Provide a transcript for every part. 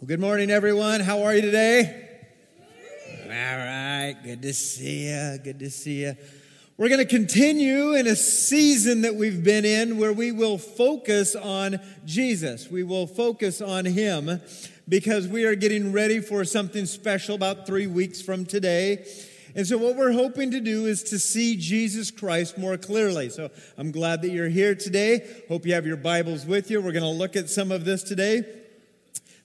Well, good morning, everyone. How are you today? All right. Good to see you. Good to see you. We're going to continue in a season that we've been in where we will focus on Jesus. We will focus on Him because we are getting ready for something special about three weeks from today. And so, what we're hoping to do is to see Jesus Christ more clearly. So, I'm glad that you're here today. Hope you have your Bibles with you. We're going to look at some of this today.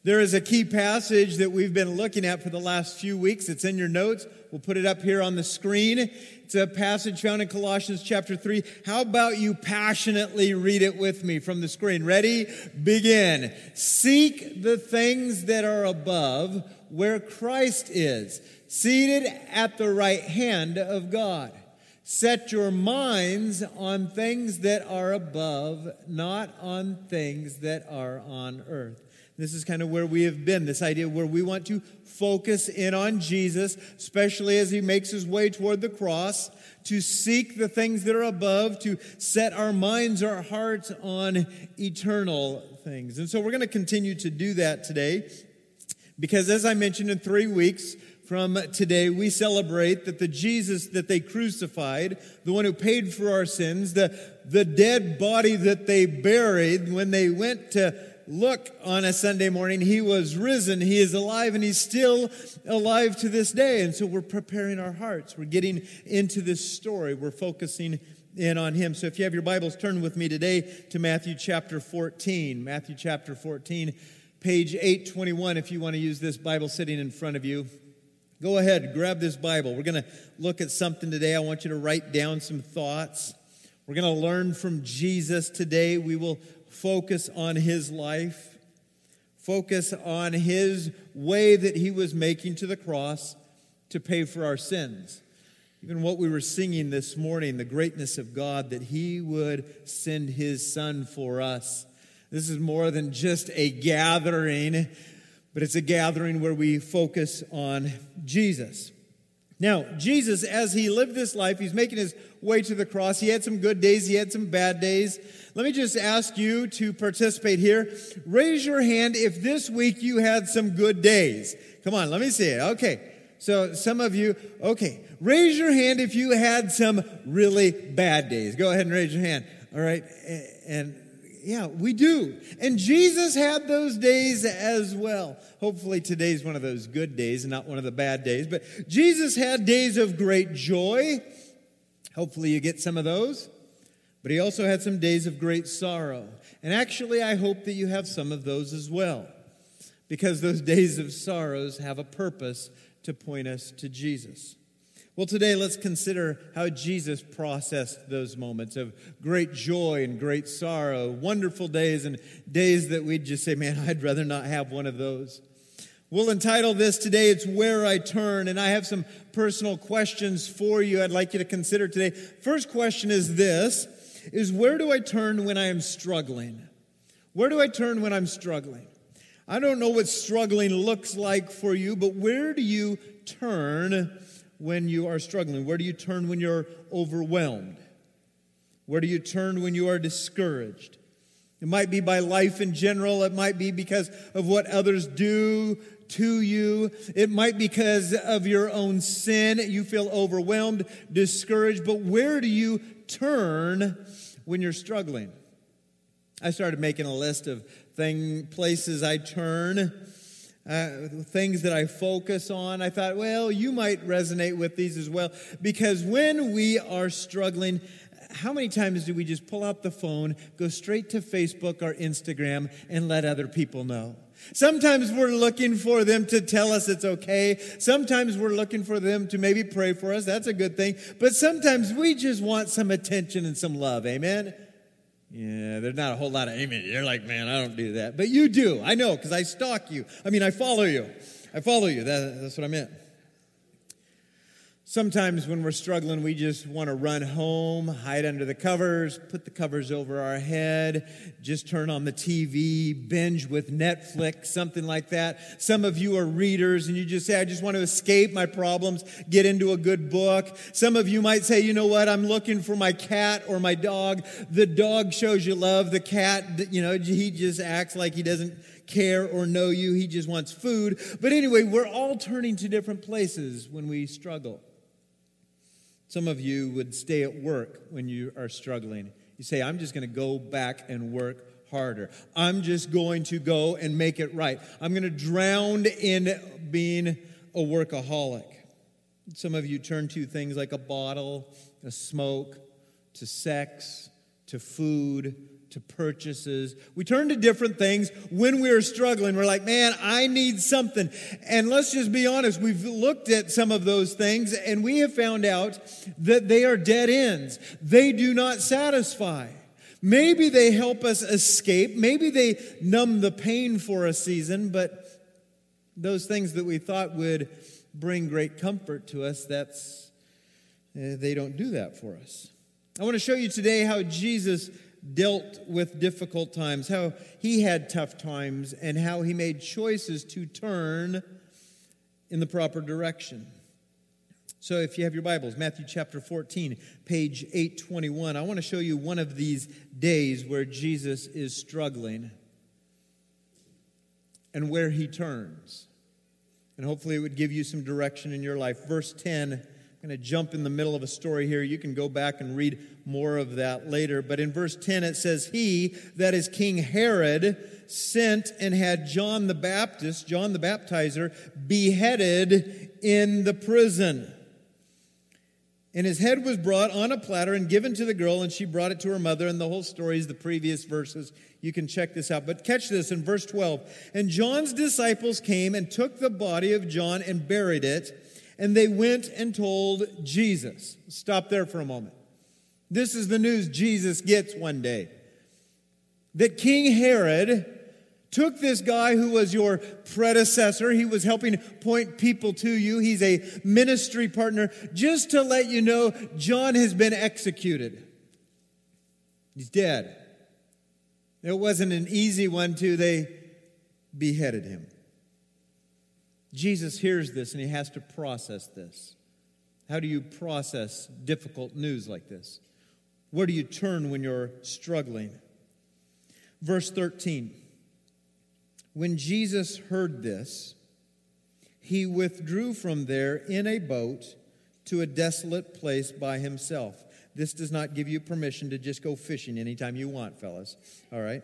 There is a key passage that we've been looking at for the last few weeks. It's in your notes. We'll put it up here on the screen. It's a passage found in Colossians chapter 3. How about you passionately read it with me from the screen? Ready? Begin. Seek the things that are above where Christ is, seated at the right hand of God. Set your minds on things that are above, not on things that are on earth. This is kind of where we have been, this idea where we want to focus in on Jesus, especially as he makes his way toward the cross, to seek the things that are above, to set our minds, our hearts on eternal things. And so we're going to continue to do that today because, as I mentioned, in three weeks, from today, we celebrate that the Jesus that they crucified, the one who paid for our sins, the, the dead body that they buried when they went to look on a Sunday morning, he was risen, he is alive, and he's still alive to this day. And so we're preparing our hearts. We're getting into this story. We're focusing in on him. So if you have your Bibles, turn with me today to Matthew chapter 14. Matthew chapter 14, page 821, if you want to use this Bible sitting in front of you. Go ahead, grab this Bible. We're going to look at something today. I want you to write down some thoughts. We're going to learn from Jesus today. We will focus on his life, focus on his way that he was making to the cross to pay for our sins. Even what we were singing this morning, the greatness of God, that he would send his son for us. This is more than just a gathering, but it's a gathering where we focus on Jesus. Now, Jesus, as he lived this life, he's making his way to the cross. He had some good days, he had some bad days. Let me just ask you to participate here. Raise your hand if this week you had some good days. Come on, let me see it. Okay. So, some of you, okay. Raise your hand if you had some really bad days. Go ahead and raise your hand. All right. And yeah, we do. And Jesus had those days as well. Hopefully, today's one of those good days and not one of the bad days. But Jesus had days of great joy. Hopefully, you get some of those. But he also had some days of great sorrow. And actually, I hope that you have some of those as well. Because those days of sorrows have a purpose to point us to Jesus. Well, today let's consider how Jesus processed those moments of great joy and great sorrow, wonderful days and days that we'd just say, man, I'd rather not have one of those. We'll entitle this today, It's Where I Turn, and I have some personal questions for you I'd like you to consider today. First question is this, is where do I turn when I am struggling? Where do I turn when I'm struggling? I don't know what struggling looks like for you, but where do you turn when you are struggling? Where do you turn when you're overwhelmed? Where do you turn when you are discouraged? It might be by life in general. It might be because of what others do to you. It might be because of your own sin. You feel overwhelmed, discouraged. But where do you turn when you're struggling? I started making a list of thing, places I turn uh, things that I focus on. I thought, well, you might resonate with these as well. Because when we are struggling, how many times do we just pull out the phone, go straight to Facebook or Instagram, and let other people know? Sometimes we're looking for them to tell us it's okay. Sometimes we're looking for them to maybe pray for us. That's a good thing. But sometimes we just want some attention and some love. Amen? Yeah, there's not a whole lot of amen. You're like, man, I don't do that. But you do. I know because I stalk you. I mean, I follow you. I follow you. That, that's what I meant. Sometimes when we're struggling, we just want to run home, hide under the covers, put the covers over our head, just turn on the TV, binge with Netflix, something like that. Some of you are readers and you just say, I just want to escape my problems, get into a good book. Some of you might say, you know what, I'm looking for my cat or my dog. The dog shows you love. The cat, you know, he just acts like he doesn't care or know you. He just wants food. But anyway, we're all turning to different places when we struggle. Some of you would stay at work when you are struggling. You say, I'm just going to go back and work harder. I'm just going to go and make it right. I'm going to drown in being a workaholic. Some of you turn to things like a bottle, a smoke, to sex, to food, to purchases. We turn to different things when we're struggling. We're like, man, I need something. And let's just be honest, we've looked at some of those things and we have found out that they are dead ends. They do not satisfy. Maybe they help us escape. Maybe they numb the pain for a season, but those things that we thought would bring great comfort to us, that's, uh, they don't do that for us. I want to show you today how Jesus dealt with difficult times, how he had tough times, and how he made choices to turn in the proper direction. So if you have your Bibles, Matthew chapter 14, page 821, I want to show you one of these days where Jesus is struggling and where he turns. And hopefully it would give you some direction in your life. Verse 10 I'm going to jump in the middle of a story here. You can go back and read more of that later. But in verse 10, it says, He, that is King Herod, sent and had John the Baptist, John the Baptizer, beheaded in the prison. And his head was brought on a platter and given to the girl, and she brought it to her mother. And the whole story is the previous verses. You can check this out. But catch this in verse 12. And John's disciples came and took the body of John and buried it and they went and told Jesus. Stop there for a moment. This is the news Jesus gets one day that King Herod took this guy who was your predecessor. He was helping point people to you. He's a ministry partner. Just to let you know, John has been executed. He's dead. It wasn't an easy one, too. They beheaded him. Jesus hears this and he has to process this. How do you process difficult news like this? Where do you turn when you're struggling? Verse 13 When Jesus heard this, he withdrew from there in a boat to a desolate place by himself. This does not give you permission to just go fishing anytime you want, fellas. All right?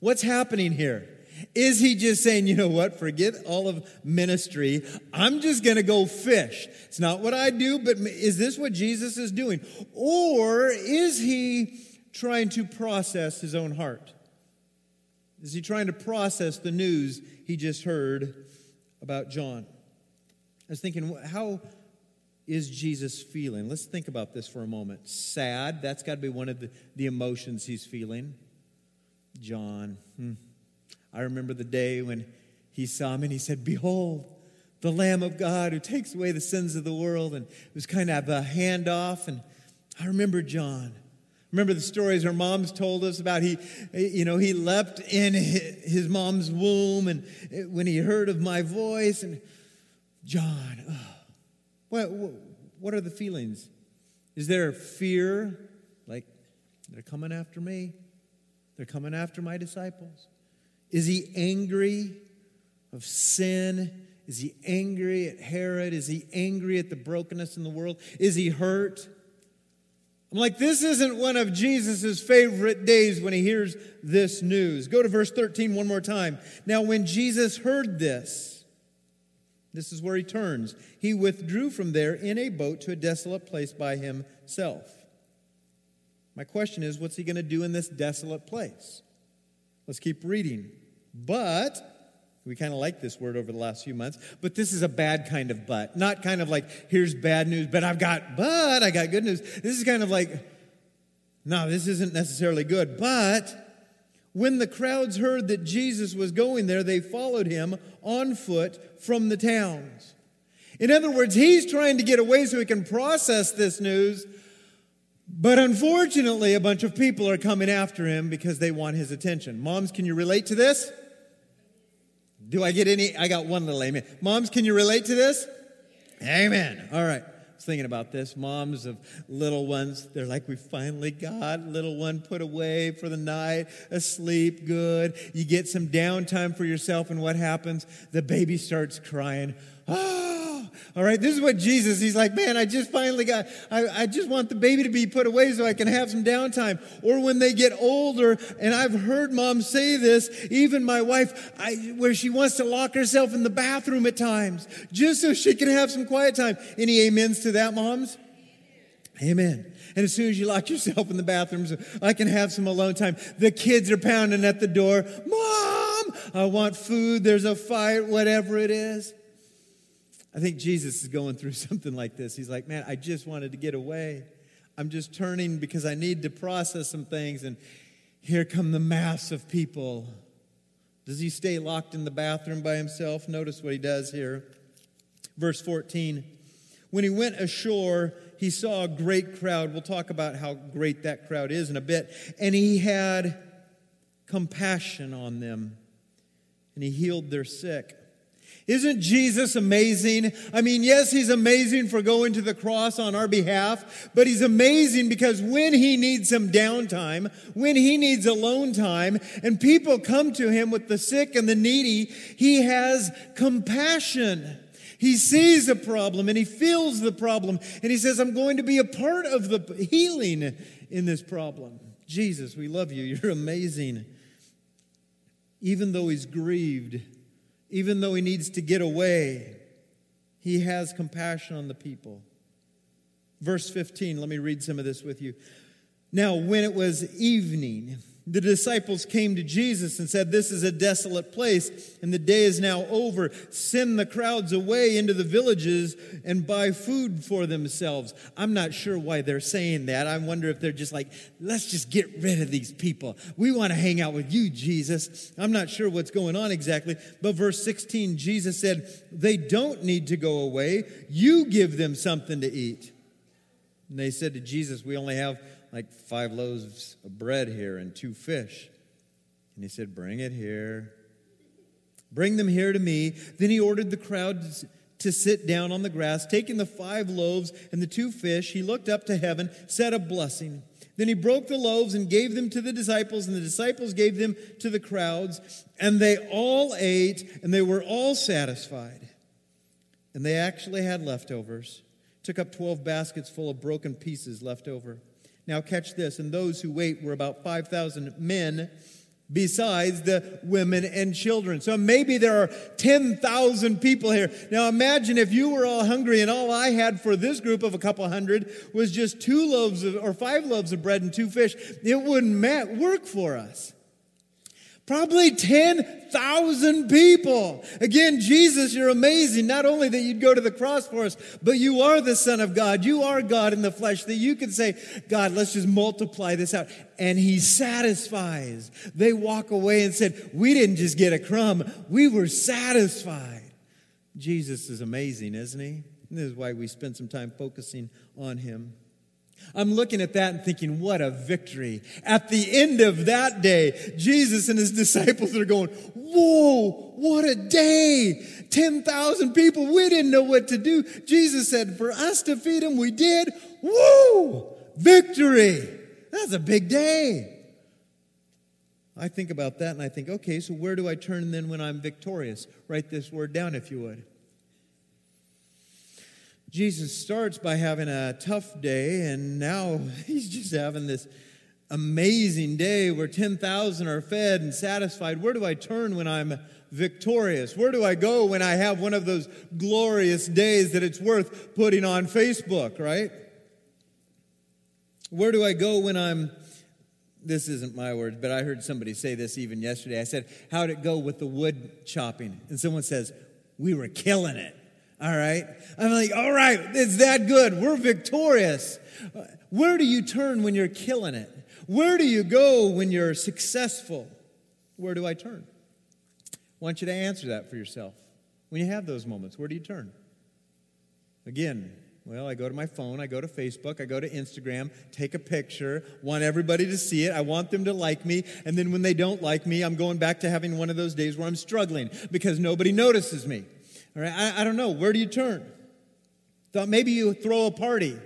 What's happening here? Is he just saying, you know what, forget all of ministry. I'm just going to go fish. It's not what I do, but is this what Jesus is doing? Or is he trying to process his own heart? Is he trying to process the news he just heard about John? I was thinking, how is Jesus feeling? Let's think about this for a moment. Sad, that's got to be one of the, the emotions he's feeling. John, hmm. I remember the day when he saw me and he said, Behold, the Lamb of God who takes away the sins of the world. And it was kind of a handoff. And I remember John. Remember the stories our moms told us about he, you know, he leapt in his mom's womb and when he heard of my voice and John, oh, what, what are the feelings? Is there fear? Like they're coming after me? They're coming after my disciples? Is he angry of sin? Is he angry at Herod? Is he angry at the brokenness in the world? Is he hurt? I'm like, this isn't one of Jesus' favorite days when he hears this news. Go to verse 13 one more time. Now, when Jesus heard this, this is where he turns. He withdrew from there in a boat to a desolate place by himself. My question is, what's he going to do in this desolate place? Let's keep reading. But, we kind of like this word over the last few months, but this is a bad kind of but. Not kind of like, here's bad news, but I've got, but I got good news. This is kind of like, no, this isn't necessarily good. But when the crowds heard that Jesus was going there, they followed him on foot from the towns. In other words, he's trying to get away so he can process this news. But unfortunately, a bunch of people are coming after him because they want his attention. Moms, can you relate to this? Do I get any? I got one little amen. Moms, can you relate to this? Amen. All right. I was thinking about this. Moms of little ones, they're like, we finally got little one put away for the night, asleep, good. You get some downtime for yourself, and what happens? The baby starts crying. Oh, all right, this is what Jesus, he's like, man, I just finally got, I, I just want the baby to be put away so I can have some downtime. Or when they get older, and I've heard moms say this, even my wife, I, where she wants to lock herself in the bathroom at times, just so she can have some quiet time. Any amens to that, moms? Amen. And as soon as you lock yourself in the bathrooms, I can have some alone time. The kids are pounding at the door. Mom, I want food. There's a fight, whatever it is. I think Jesus is going through something like this. He's like, man, I just wanted to get away. I'm just turning because I need to process some things. And here come the mass of people. Does he stay locked in the bathroom by himself? Notice what he does here. Verse 14. When he went ashore, he saw a great crowd. We'll talk about how great that crowd is in a bit. And he had compassion on them, and he healed their sick. Isn't Jesus amazing? I mean, yes, he's amazing for going to the cross on our behalf, but he's amazing because when he needs some downtime, when he needs alone time, and people come to him with the sick and the needy, he has compassion. He sees a problem and he feels the problem, and he says, I'm going to be a part of the healing in this problem. Jesus, we love you. You're amazing. Even though he's grieved, even though he needs to get away, he has compassion on the people. Verse 15, let me read some of this with you. Now, when it was evening, the disciples came to Jesus and said, This is a desolate place, and the day is now over. Send the crowds away into the villages and buy food for themselves. I'm not sure why they're saying that. I wonder if they're just like, Let's just get rid of these people. We want to hang out with you, Jesus. I'm not sure what's going on exactly. But verse 16, Jesus said, They don't need to go away. You give them something to eat. And they said to Jesus, We only have like five loaves of bread here and two fish. And he said, Bring it here. Bring them here to me. Then he ordered the crowd to sit down on the grass. Taking the five loaves and the two fish, he looked up to heaven, said a blessing. Then he broke the loaves and gave them to the disciples, and the disciples gave them to the crowds. And they all ate, and they were all satisfied. And they actually had leftovers. Took up 12 baskets full of broken pieces left over. Now, catch this. And those who wait were about 5,000 men, besides the women and children. So maybe there are 10,000 people here. Now, imagine if you were all hungry and all I had for this group of a couple hundred was just two loaves of, or five loaves of bread and two fish. It wouldn't work for us. Probably 10,000 people. Again, Jesus, you're amazing. Not only that you'd go to the cross for us, but you are the Son of God. You are God in the flesh, that you can say, God, let's just multiply this out. And He satisfies. They walk away and said, We didn't just get a crumb, we were satisfied. Jesus is amazing, isn't He? And this is why we spend some time focusing on Him. I'm looking at that and thinking, what a victory. At the end of that day, Jesus and his disciples are going, whoa, what a day. 10,000 people, we didn't know what to do. Jesus said, for us to feed them, we did. Woo, victory. That's a big day. I think about that and I think, okay, so where do I turn then when I'm victorious? Write this word down if you would. Jesus starts by having a tough day, and now he's just having this amazing day where 10,000 are fed and satisfied. Where do I turn when I'm victorious? Where do I go when I have one of those glorious days that it's worth putting on Facebook, right? Where do I go when I'm this isn't my words, but I heard somebody say this even yesterday. I said, How'd it go with the wood chopping? And someone says, We were killing it. All right. I'm like, all right, it's that good. We're victorious. Where do you turn when you're killing it? Where do you go when you're successful? Where do I turn? I want you to answer that for yourself. When you have those moments, where do you turn? Again, well, I go to my phone, I go to Facebook, I go to Instagram, take a picture, want everybody to see it, I want them to like me, and then when they don't like me, I'm going back to having one of those days where I'm struggling because nobody notices me. All right, I, I don't know. Where do you turn? Thought maybe you throw a party.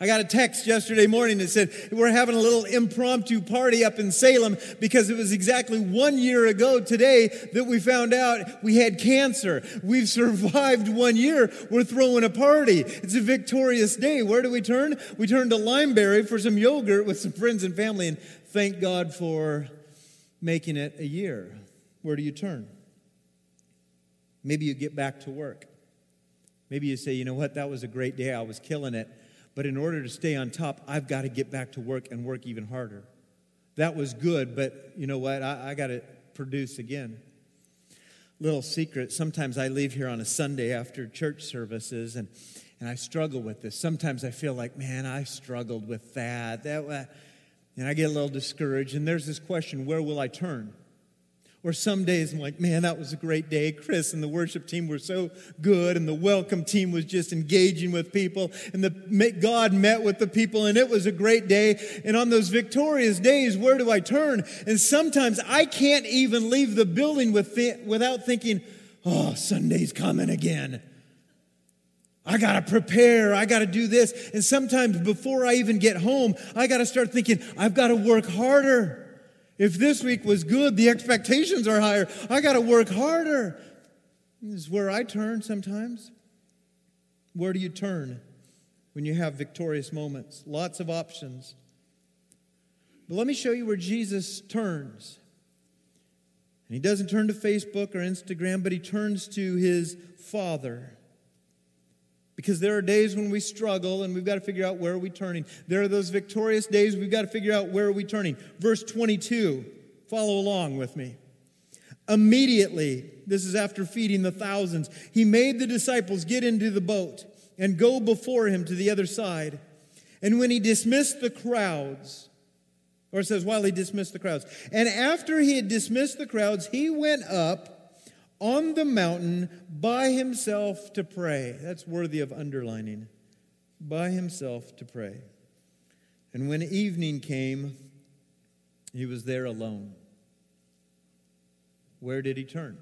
I got a text yesterday morning that said we're having a little impromptu party up in Salem because it was exactly one year ago today that we found out we had cancer. We've survived one year. We're throwing a party. It's a victorious day. Where do we turn? We turn to Limeberry for some yogurt with some friends and family and thank God for making it a year. Where do you turn? Maybe you get back to work. Maybe you say, you know what, that was a great day. I was killing it. But in order to stay on top, I've got to get back to work and work even harder. That was good, but you know what? I, I got to produce again. Little secret sometimes I leave here on a Sunday after church services and, and I struggle with this. Sometimes I feel like, man, I struggled with that. that and I get a little discouraged. And there's this question where will I turn? Or some days I'm like, man, that was a great day. Chris and the worship team were so good, and the welcome team was just engaging with people, and the God met with the people, and it was a great day. And on those victorious days, where do I turn? And sometimes I can't even leave the building with th- without thinking, oh, Sunday's coming again. I got to prepare. I got to do this. And sometimes before I even get home, I got to start thinking, I've got to work harder. If this week was good, the expectations are higher. I got to work harder. This is where I turn sometimes. Where do you turn when you have victorious moments? Lots of options. But let me show you where Jesus turns. And he doesn't turn to Facebook or Instagram, but he turns to his Father. Because there are days when we struggle and we've got to figure out where are we turning. There are those victorious days we've got to figure out where are we turning. Verse 22, follow along with me. Immediately, this is after feeding the thousands, he made the disciples get into the boat and go before him to the other side. And when he dismissed the crowds, or it says, while he dismissed the crowds, and after he had dismissed the crowds, he went up on the mountain by himself to pray. That's worthy of underlining. By himself to pray. And when evening came, he was there alone. Where did he turn?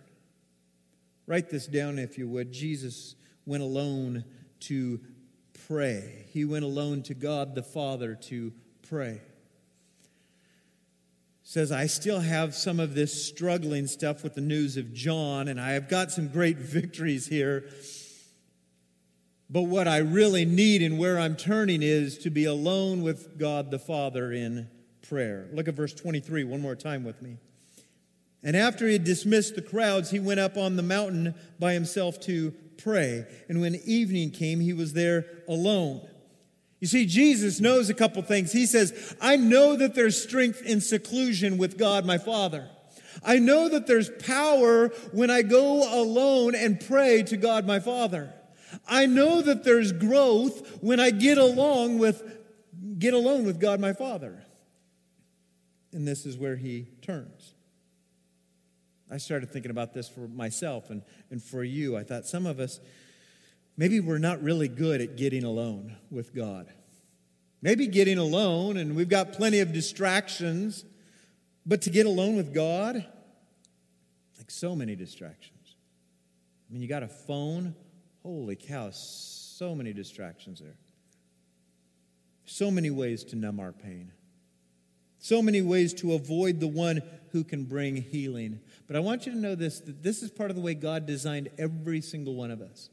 Write this down if you would. Jesus went alone to pray. He went alone to God the Father to pray says, I still have some of this struggling stuff with the news of John, and I have got some great victories here. But what I really need and where I'm turning is to be alone with God the Father in prayer. Look at verse 23 one more time with me. And after he had dismissed the crowds, he went up on the mountain by himself to pray. And when evening came, he was there alone. You see, Jesus knows a couple things. He says, I know that there's strength in seclusion with God my Father. I know that there's power when I go alone and pray to God my Father. I know that there's growth when I get along with get alone with God my Father. And this is where he turns. I started thinking about this for myself and, and for you. I thought some of us, maybe we're not really good at getting alone with God. Maybe getting alone, and we've got plenty of distractions, but to get alone with God, like so many distractions. I mean, you got a phone, holy cow, so many distractions there. So many ways to numb our pain. So many ways to avoid the one who can bring healing. But I want you to know this that this is part of the way God designed every single one of us.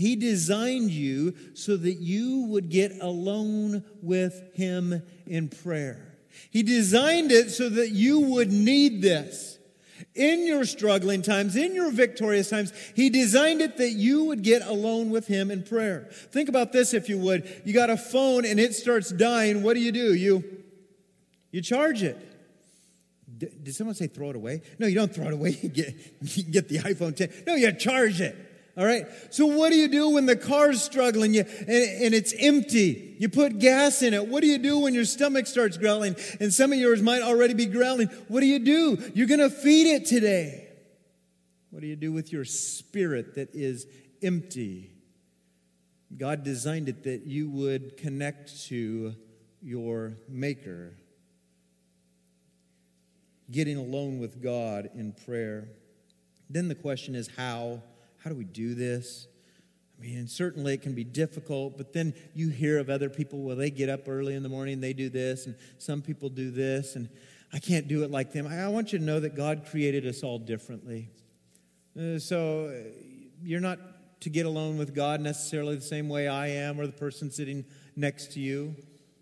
He designed you so that you would get alone with Him in prayer. He designed it so that you would need this. In your struggling times, in your victorious times, He designed it that you would get alone with Him in prayer. Think about this if you would. You got a phone and it starts dying. What do you do? You, you charge it. Did someone say throw it away? No, you don't throw it away. You get, you get the iPhone 10. No, you charge it. All right. So what do you do when the car's struggling you, and, and, it's empty? You put gas in it. What do you do when your stomach starts growling? And some of yours might already be growling. What do you do? You're going to feed it today. What do you do with your spirit that is empty? God designed it that you would connect to your Maker. Getting alone with God in prayer. Then the question is how? How do we do this? I mean, certainly it can be difficult, but then you hear of other people, well, they get up early in the morning, they do this, and some people do this, and I can't do it like them. I want you to know that God created us all differently. Uh, so uh, you're not to get alone with God necessarily the same way I am or the person sitting next to you.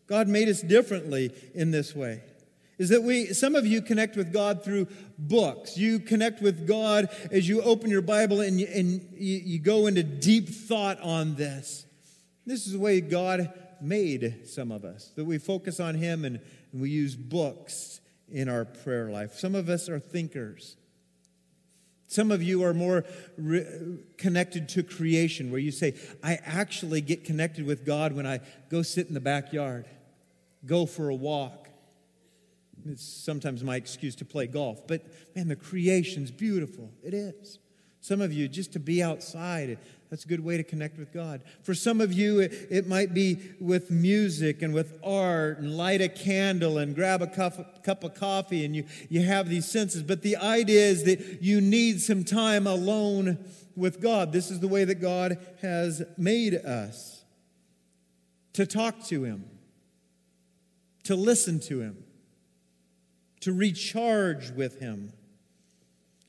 God made us differently in this way. Is that we, some of you connect with God through books. You connect with God as you open your Bible and you, and you, you go into deep thought on this. This is the way God made some of us, that we focus on Him and, and we use books in our prayer life. Some of us are thinkers. Some of you are more re- connected to creation, where you say, I actually get connected with God when I go sit in the backyard, go for a walk. It's sometimes my excuse to play golf, but man, the creation's beautiful. It is. Some of you, just to be outside, that's a good way to connect with God. For some of you, it, it, might be with music and with art and light a candle and grab a cup, cup of coffee and you, you have these senses. But the idea is that you need some time alone with God. This is the way that God has made us to talk to Him, to listen to Him, to recharge with Him.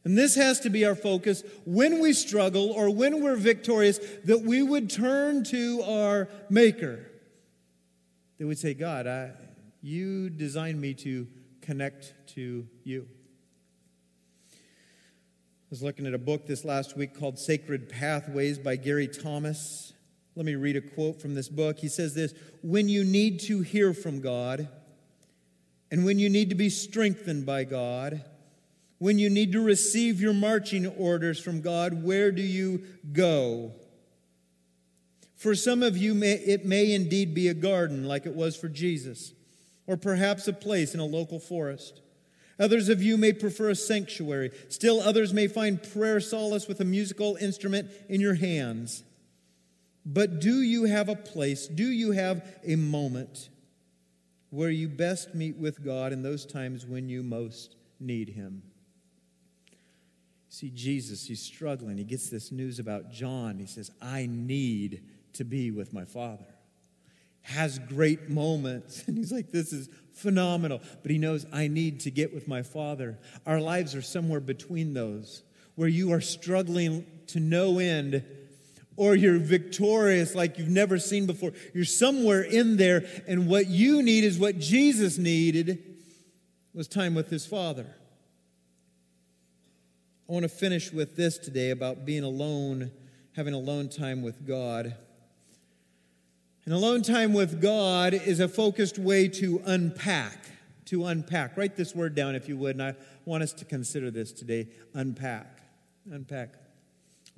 And this has to be our focus when we struggle or when we're victorious, that we would turn to our Maker. That would say, God, I, you designed me to connect to you. I was looking at a book this last week called Sacred Pathways by Gary Thomas. Let me read a quote from this book. He says this When you need to hear from God, and when you need to be strengthened by God, when you need to receive your marching orders from God, where do you go? For some of you, it may indeed be a garden like it was for Jesus, or perhaps a place in a local forest. Others of you may prefer a sanctuary. Still, others may find prayer solace with a musical instrument in your hands. But do you have a place, do you have a moment where you best meet with God in those times when you most need Him? See, Jesus, he's struggling. He gets this news about John. He says, I need to be with my Father. Has great moments. And he's like, This is phenomenal. But he knows, I need to get with my Father. Our lives are somewhere between those, where you are struggling to no end or you're victorious like you've never seen before. You're somewhere in there, and what you need is what Jesus needed was time with his Father. I want to finish with this today about being alone, having alone time with God. And alone time with God is a focused way to unpack. To unpack. Write this word down if you would, and I want us to consider this today. Unpack. Unpack.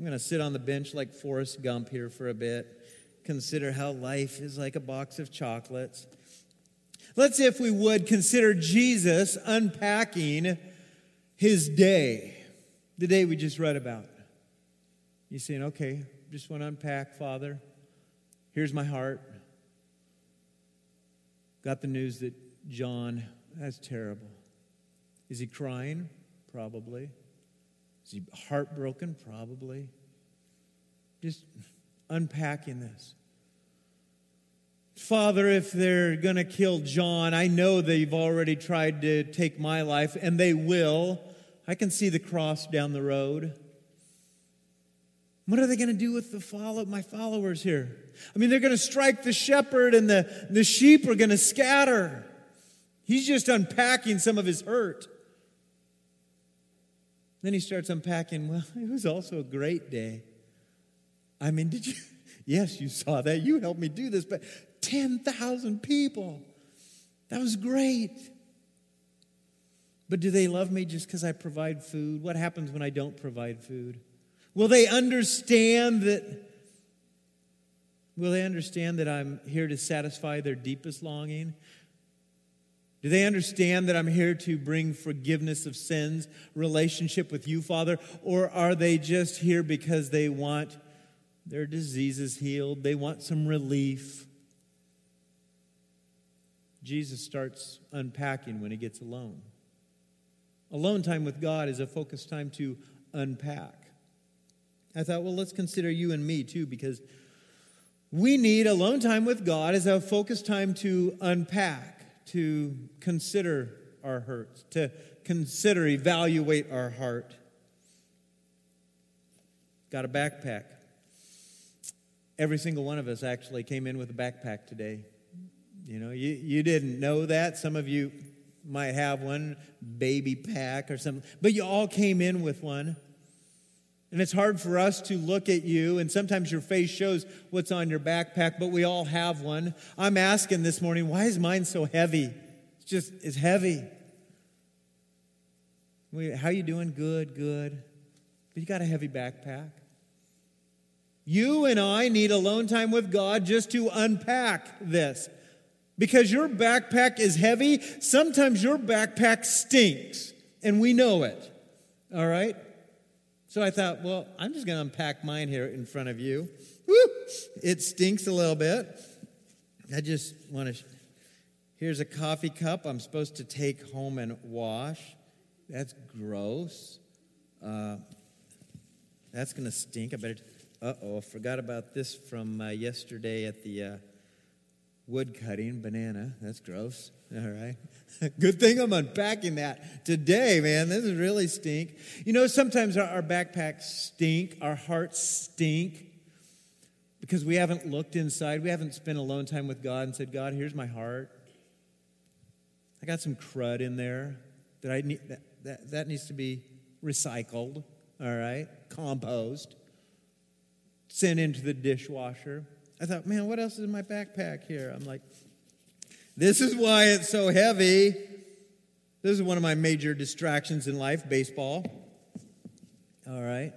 I'm going to sit on the bench like Forrest Gump here for a bit. Consider how life is like a box of chocolates. Let's, if we would, consider Jesus unpacking his day the day we just read about. You saying, okay, just want to unpack, Father. Here's my heart. Got the news that John, that's terrible. Is he crying? Probably. Is he heartbroken? Probably. Just unpacking this. Father, if they're going to kill John, I know they've already tried to take my life, and they will. I can see the cross down the road. What are they going to do with the follow, my followers here? I mean, they're going to strike the shepherd and the, the sheep are going to scatter. He's just unpacking some of his hurt. Then he starts unpacking, well, it was also a great day. I mean, did you? Yes, you saw that. You helped me do this, but 10,000 people. That was great. But do they love me just because I provide food? What happens when I don't provide food? Will they understand that? Will they understand that I'm here to satisfy their deepest longing? Do they understand that I'm here to bring forgiveness of sins, relationship with you, Father? Or are they just here because they want their diseases healed? They want some relief? Jesus starts unpacking when he gets alone. Alone time with God is a focused time to unpack. I thought, well, let's consider you and me too, because we need alone time with God as a focused time to unpack, to consider our hurts, to consider, evaluate our heart. Got a backpack. Every single one of us actually came in with a backpack today. You know, you, you didn't know that. Some of you might have one, baby pack or something, but you all came in with one. And it's hard for us to look at you, and sometimes your face shows what's on your backpack, but we all have one. I'm asking this morning, why is mine so heavy? It's just, it's heavy. How are you doing? Good, good. But you got a heavy backpack. You and I need alone time with God just to unpack this. Because your backpack is heavy, sometimes your backpack stinks, and we know it. All right? So I thought, well, I'm just going to unpack mine here in front of you. Woo! It stinks a little bit. I just want to. Here's a coffee cup I'm supposed to take home and wash. That's gross. Uh, that's going to stink. I better. Uh oh, forgot about this from uh, yesterday at the uh, wood cutting banana. That's gross. All right. Good thing I'm unpacking that today, man. This is really stink. You know, sometimes our, our backpacks stink, our hearts stink because we haven't looked inside. We haven't spent alone time with God and said, God, here's my heart. I got some crud in there that I need that, that, that needs to be recycled, all right, compost, sent into the dishwasher. I thought, man, what else is in my backpack here? I'm like, this is why it's so heavy. This is one of my major distractions in life baseball. All right.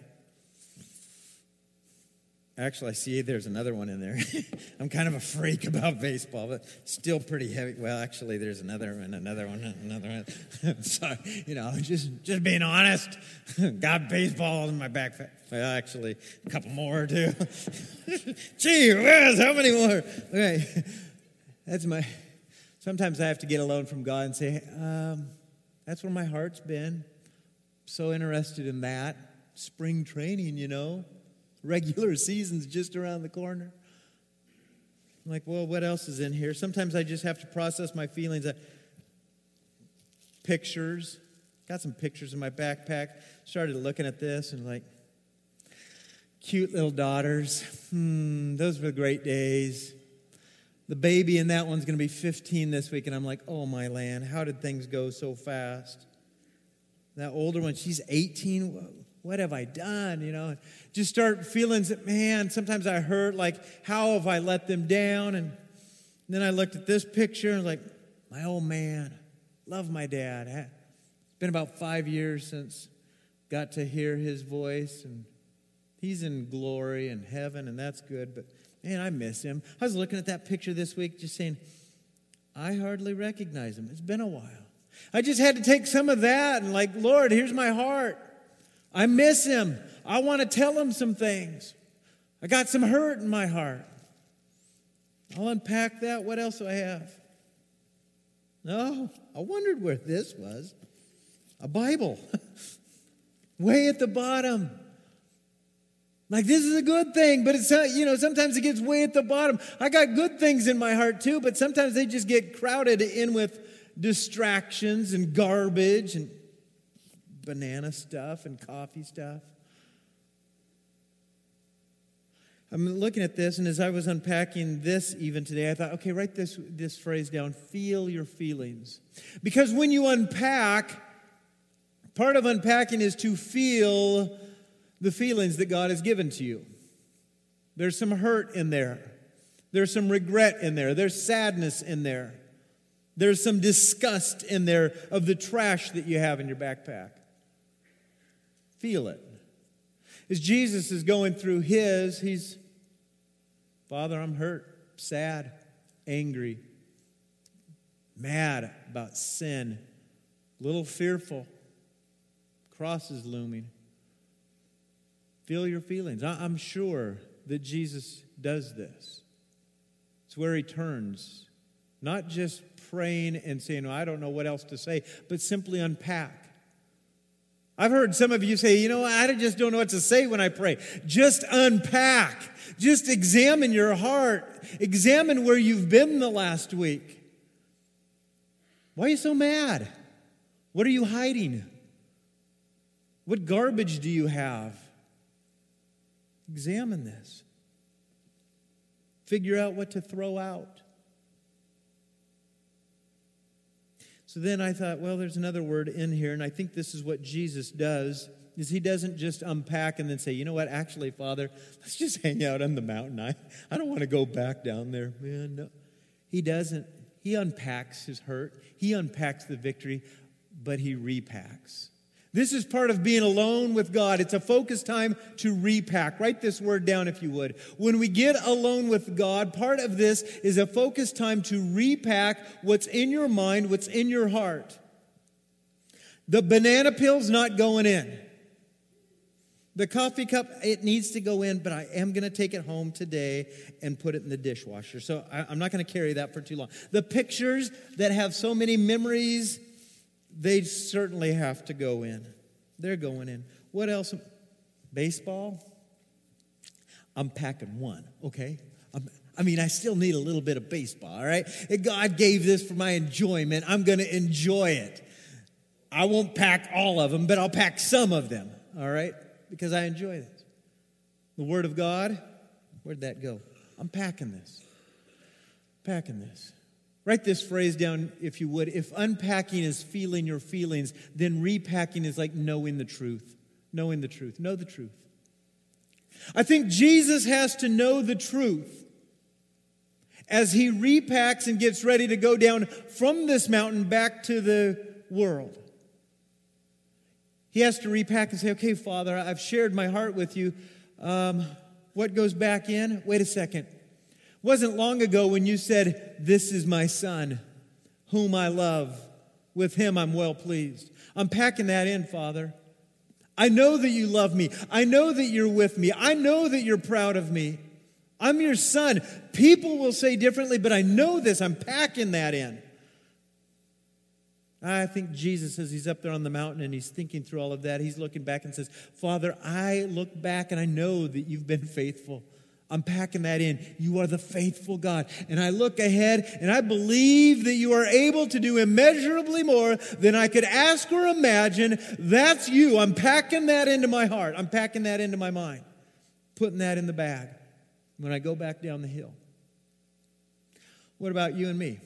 Actually, I see there's another one in there. I'm kind of a freak about baseball, but still pretty heavy. Well, actually, there's another one, another one, another one. so, you know, just just being honest. Got baseball in my backpack. Well, actually, a couple more too. Gee whiz, how many more? Okay, that's my Sometimes I have to get alone from God and say, um, that's where my heart's been. So interested in that. Spring training, you know, regular season's just around the corner. I'm like, well, what else is in here? Sometimes I just have to process my feelings. Pictures. Got some pictures in my backpack. Started looking at this and like, cute little daughters. Hmm, those were great days. The baby in that one's going to be 15 this week, and I'm like, oh my land, how did things go so fast? That older one, she's 18. What have I done? You know, just start feeling that, man, sometimes I hurt, like, how have I let them down? And then I looked at this picture and like, my old man, love my dad. It's been about five years since got to hear his voice, and he's in glory and heaven, and that's good. But Man, I miss him. I was looking at that picture this week just saying, I hardly recognize him. It's been a while. I just had to take some of that and, like, Lord, here's my heart. I miss him. I want to tell him some things. I got some hurt in my heart. I'll unpack that. What else do I have? No, I wondered where this was. A Bible. Way at the bottom. Like, this is a good thing, but it's, you know, sometimes it gets way at the bottom. I got good things in my heart too, but sometimes they just get crowded in with distractions and garbage and banana stuff and coffee stuff. I'm looking at this, and as I was unpacking this even today, I thought, okay, write this, this phrase down feel your feelings. Because when you unpack, part of unpacking is to feel the feelings that God has given to you. There's some hurt in there. There's some regret in there. There's sadness in there. There's some disgust in there of the trash that you have in your backpack. Feel it. As Jesus is going through his, he's, Father, I'm hurt, sad, angry, mad about sin, a little fearful, cross is looming. Feel your feelings. I'm sure that Jesus does this. It's where he turns, not just praying and saying, I don't know what else to say, but simply unpack. I've heard some of you say, you know, I just don't know what to say when I pray. Just unpack. Just examine your heart. Examine where you've been the last week. Why are you so mad? What are you hiding? What garbage do you have? Examine this. Figure out what to throw out. So then I thought, well, there's another word in here, and I think this is what Jesus does. Is he doesn't just unpack and then say, you know what, actually, Father, let's just hang out on the mountain. I, I don't want to go back down there. Man, no. He doesn't. He unpacks his hurt, he unpacks the victory, but he repacks. This is part of being alone with God. It's a focus time to repack. Write this word down if you would. When we get alone with God, part of this is a focus time to repack what's in your mind, what's in your heart. The banana pill's not going in. The coffee cup, it needs to go in, but I am going to take it home today and put it in the dishwasher. So I, am not going to carry that for too long. The pictures that have so many memories they certainly have to go in. They're going in. What else? Baseball? I'm packing one, okay? I'm, i mean, I still need a little bit of baseball, all right? God gave this for my enjoyment. I'm going to enjoy it. I won't pack all of them, but I'll pack some of them, all right? Because I enjoy this. The Word of God, where'd that go? I'm packing this. Packing this. Write this phrase down if you would. If unpacking is feeling your feelings, then repacking is like knowing the truth. Knowing the truth. Know the truth. I think Jesus has to know the truth as he repacks and gets ready to go down from this mountain back to the world. He has to repack and say, Okay, Father, I've shared my heart with you. Um, what goes back in? Wait a second wasn't long ago when you said, This is my son, whom I love. With him I'm well pleased. I'm packing that in, Father. I know that you love me. I know that you're with me. I know that you're proud of me. I'm your son. People will say differently, but I know this. I'm packing that in. I think Jesus, as he's up there on the mountain and he's thinking through all of that, he's looking back and says, Father, I look back and I know that you've been faithful. I'm packing that in. You are the faithful God. And I look ahead and I believe that you are able to do immeasurably more than I could ask or imagine. That's you. I'm packing that into my heart. I'm packing that into my mind, putting that in the bag when I go back down the hill. What about you and me?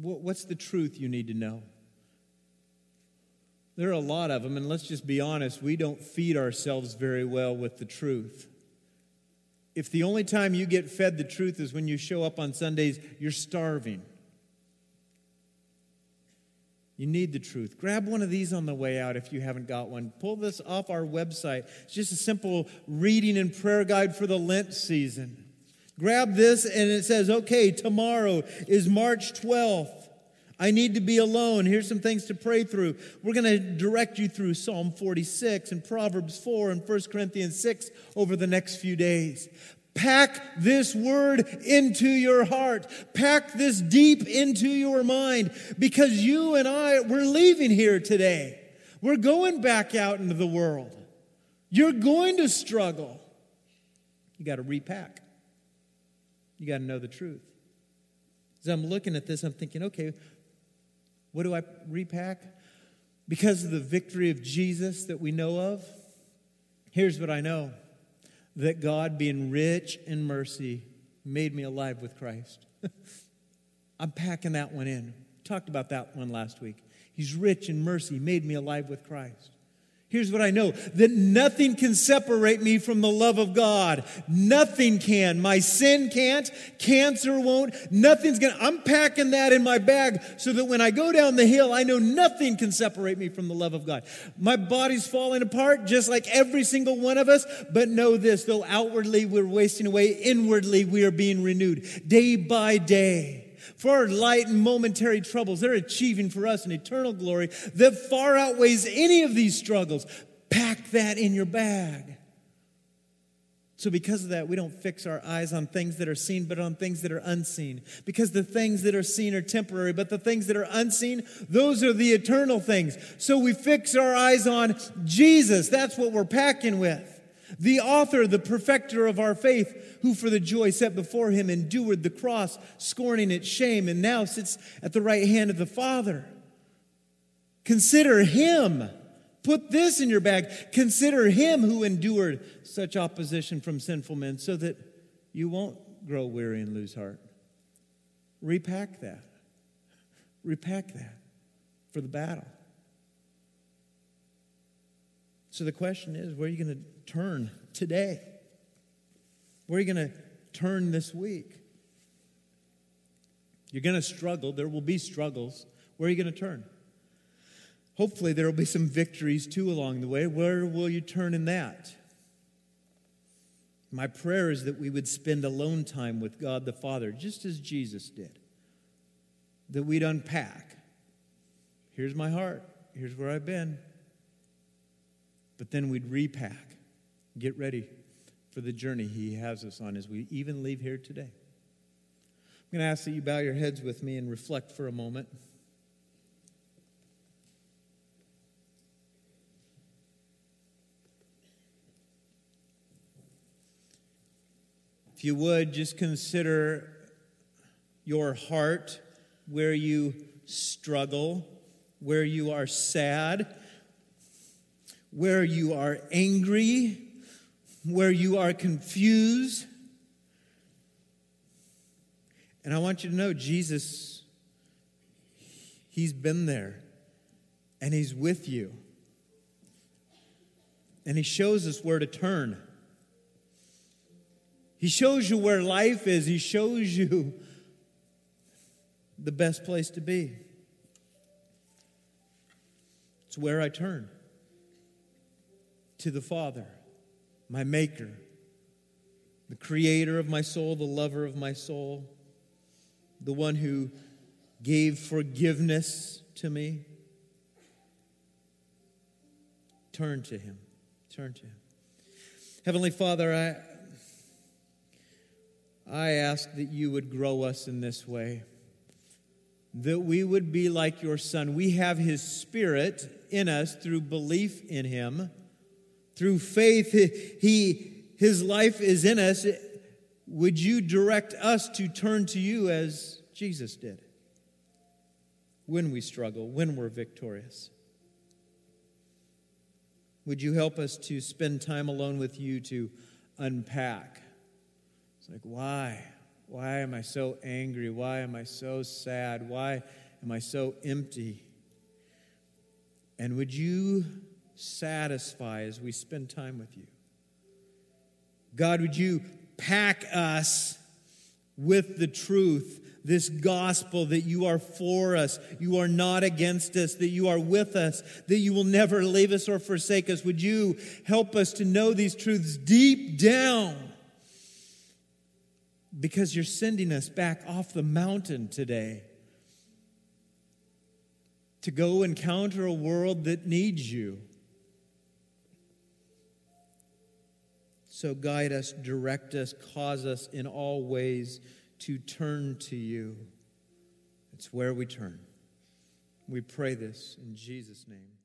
What's the truth you need to know? There are a lot of them, and let's just be honest, we don't feed ourselves very well with the truth if the only time you get fed the truth is when you show up on Sundays, you're starving. You need the truth. Grab one of these on the way out if you haven't got one. Pull this off our website. It's just a simple reading and prayer guide for the Lent season. Grab this and it says, okay, tomorrow is March 12th. I need to be alone. Here's some things to pray through. We're going to direct you through Psalm 46 and Proverbs 4 and 1 Corinthians 6 over the next few days. Pack this word into your heart. Pack this deep into your mind because you and I, we're leaving here today. We're going back out into the world. You're going to struggle. You got to repack. You got to know the truth. As I'm looking at this, I'm thinking, okay, what do I repack? Because of the victory of Jesus that we know of, here's what I know that God, being rich in mercy, made me alive with Christ. I'm packing that one in. Talked about that one last week. He's rich in mercy, made me alive with Christ. Here's what I know that nothing can separate me from the love of God. Nothing can. My sin can't. Cancer won't. Nothing's going to. I'm packing that in my bag so that when I go down the hill, I know nothing can separate me from the love of God. My body's falling apart just like every single one of us. But know this though outwardly we're wasting away, inwardly we are being renewed day by day for our light and momentary troubles. They're achieving for us an eternal glory that far outweighs any of these struggles. Pack that in your bag. So, because of that, we don't fix our eyes on things that are seen, but on things that are unseen. Because the things that are seen are temporary, but the things that are unseen, those are the eternal things. So, we fix our eyes on Jesus. That's what we're packing with. The author, the perfecter of our faith, who for the joy set before him endured the cross, scorning its shame, and now sits at the right hand of the Father. Consider him. Put this in your bag. Consider him who endured such opposition from sinful men so that you won't grow weary and lose heart. Repack that. Repack that for the battle. So the question is where are you going to turn today? Where are you going to turn this week? You're going to struggle. There will be struggles. Where are you going to turn? Hopefully, there will be some victories too along the way. Where will you turn in that? My prayer is that we would spend alone time with God the Father, just as Jesus did. That we'd unpack. Here's my heart. Here's where I've been. But then we'd repack, get ready for the journey He has us on as we even leave here today. I'm going to ask that you bow your heads with me and reflect for a moment. If you would, just consider your heart where you struggle, where you are sad, where you are angry, where you are confused. And I want you to know Jesus, He's been there and He's with you. And He shows us where to turn. He shows you where life is, He shows you the best place to be. It's where I turn to the Father, my Maker, the Creator of my soul, the lover of my soul, the one who gave forgiveness to me. Turn to Him. Turn to Him. Heavenly Father, I. I ask that you would grow us in this way, that we would be like your Son. We have His Spirit in us through belief in Him, through faith. He, His life is in us. Would you direct us to turn to you as Jesus did when we struggle, when we're victorious? Would you help us to spend time alone with you to unpack? It's like, why? Why am I so angry? Why am I so sad? Why am I so empty? And would you satisfy as we spend time with you? God, would you pack us with the truth, this gospel that you are for us, you are not against us, that you are with us, that you will never leave us or forsake us? Would you help us to know these truths deep down? because you're sending us back off the mountain today to go encounter a world that needs you. So guide us, direct us, cause us in all ways to turn to you. It's where we turn. We pray this in Jesus' name.